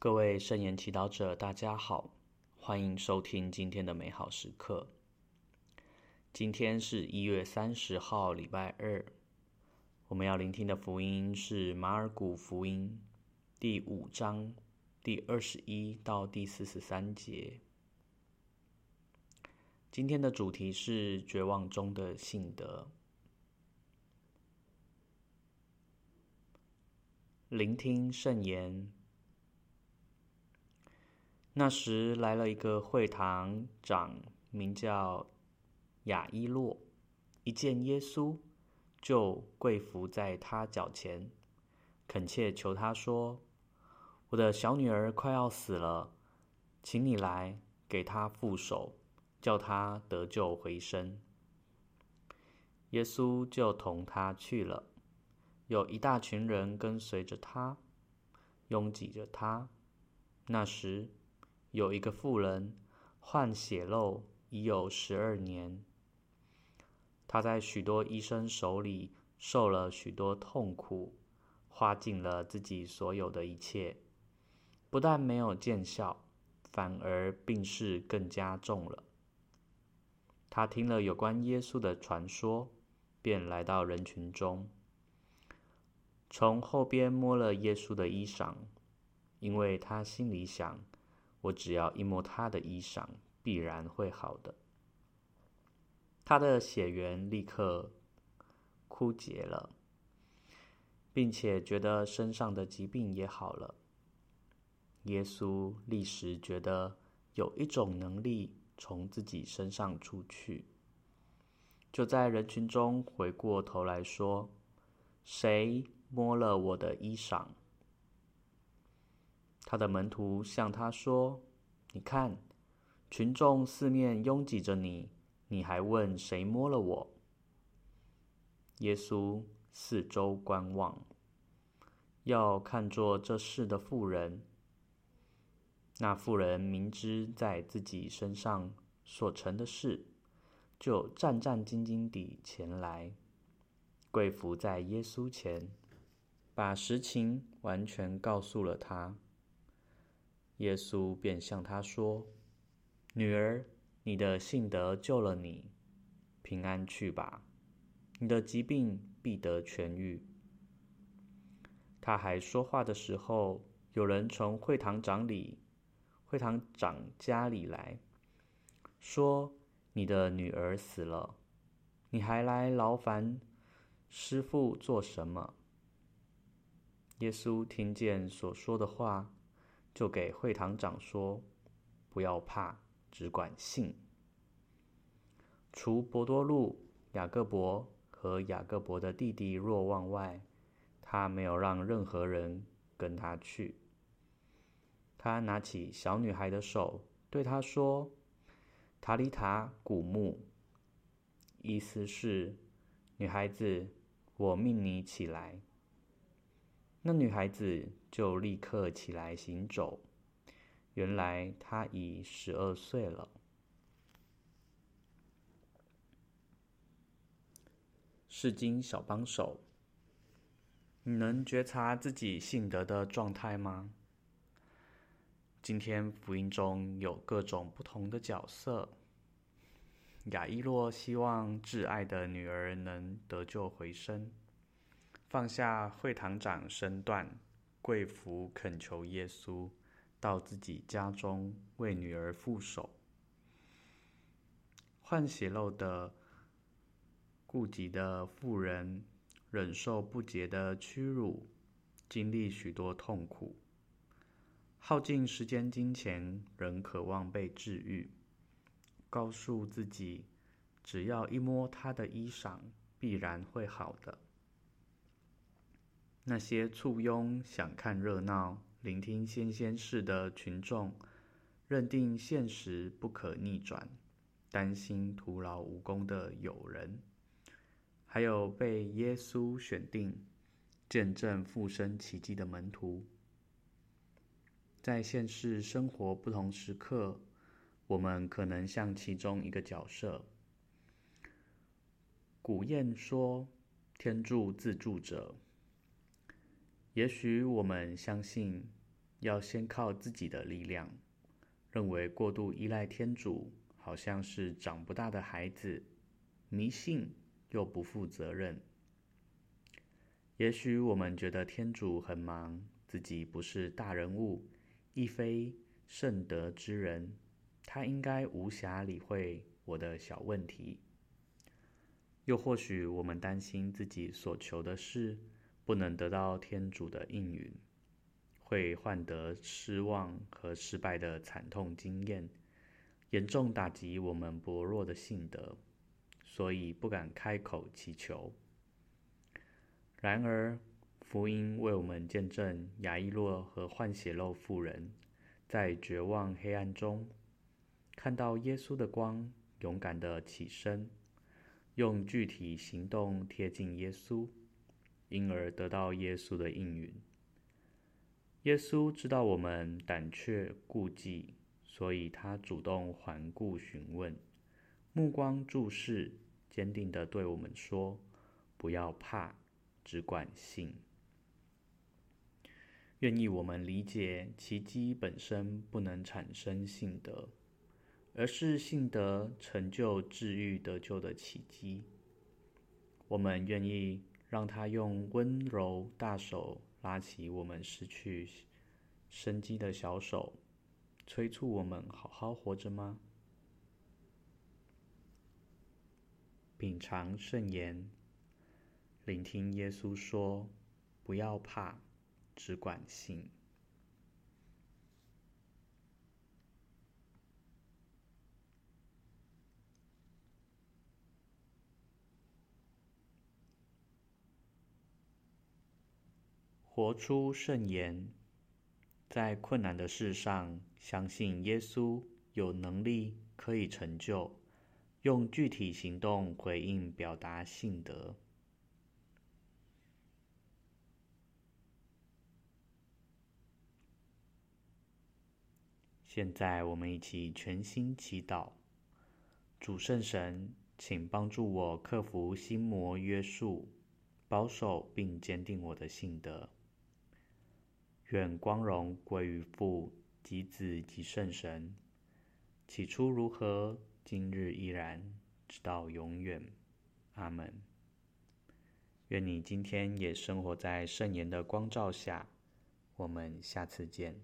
各位圣言祈祷者，大家好，欢迎收听今天的美好时刻。今天是一月三十号，礼拜二。我们要聆听的福音是马尔谷福音第五章第二十一到第四十三节。今天的主题是绝望中的信德。聆听圣言。那时来了一个会堂长，名叫亚伊洛，一见耶稣，就跪伏在他脚前，恳切求他说：“我的小女儿快要死了，请你来给她复手，叫她得救回生。”耶稣就同他去了，有一大群人跟随着他，拥挤着他。那时，有一个妇人患血漏已有十二年，她在许多医生手里受了许多痛苦，花尽了自己所有的一切，不但没有见效，反而病势更加重了。她听了有关耶稣的传说，便来到人群中，从后边摸了耶稣的衣裳，因为她心里想。我只要一摸他的衣裳，必然会好的。他的血源立刻枯竭了，并且觉得身上的疾病也好了。耶稣立时觉得有一种能力从自己身上出去，就在人群中回过头来说：“谁摸了我的衣裳？”他的门徒向他说：“你看，群众四面拥挤着你，你还问谁摸了我？”耶稣四周观望，要看作这事的妇人。那妇人明知在自己身上所成的事，就战战兢兢地前来，跪伏在耶稣前，把实情完全告诉了他。耶稣便向他说：“女儿，你的信德救了你，平安去吧，你的疾病必得痊愈。”他还说话的时候，有人从会堂长里、会堂长家里来说：“你的女儿死了，你还来劳烦师傅做什么？”耶稣听见所说的话。就给会堂长说：“不要怕，只管信。除伯多禄、雅各伯和雅各伯的弟弟若望外，他没有让任何人跟他去。他拿起小女孩的手，对她说：‘塔里塔古木’，意思是：女孩子，我命你起来。”那女孩子就立刻起来行走。原来她已十二岁了。圣经小帮手，你能觉察自己信德的状态吗？今天福音中有各种不同的角色。雅伊洛希望挚爱的女儿能得救回生。放下会堂长身段，跪伏恳求耶稣到自己家中为女儿复手。患血漏的痼疾的妇人，忍受不洁的屈辱，经历许多痛苦，耗尽时间金钱，仍渴望被治愈，告诉自己，只要一摸他的衣裳，必然会好的。那些簇拥想看热闹、聆听新鲜事的群众，认定现实不可逆转，担心徒劳无功的友人，还有被耶稣选定见证复生奇迹的门徒，在现实生活不同时刻，我们可能像其中一个角色。古谚说：“天助自助者。”也许我们相信要先靠自己的力量，认为过度依赖天主，好像是长不大的孩子，迷信又不负责任。也许我们觉得天主很忙，自己不是大人物，亦非圣德之人，他应该无暇理会我的小问题。又或许我们担心自己所求的事不能得到天主的应允，会换得失望和失败的惨痛经验。严重打击我们薄弱的信德，所以不敢开口祈求。然而，福音为我们见证亚依洛和换血肉妇人，在绝望黑暗中看到耶稣的光，勇敢地起身，用具体行动贴近耶稣，因而得到耶稣的应允。耶稣知道我们胆怯顾忌。所以他主动环顾询问，目光注视，坚定地对我们说：“不要怕，只管信。”愿意我们理解，奇迹本身不能产生信德，而是信德成就治愈得救的奇迹。我们愿意让他用温柔大手拉起我们失去生机的小手。催促我们好好活着吗？品尝圣言，聆听耶稣说：“不要怕，只管信。”活出圣言。在困难的事上，相信耶稣有能力可以成就，用具体行动回应表达信德。现在我们一起全心祈祷，主圣神，请帮助我克服心魔约束，保守并坚定我的信德。愿光荣归于父及子及圣神，起初如何，今日依然，直到永远。阿门。愿你今天也生活在圣言的光照下。我们下次见。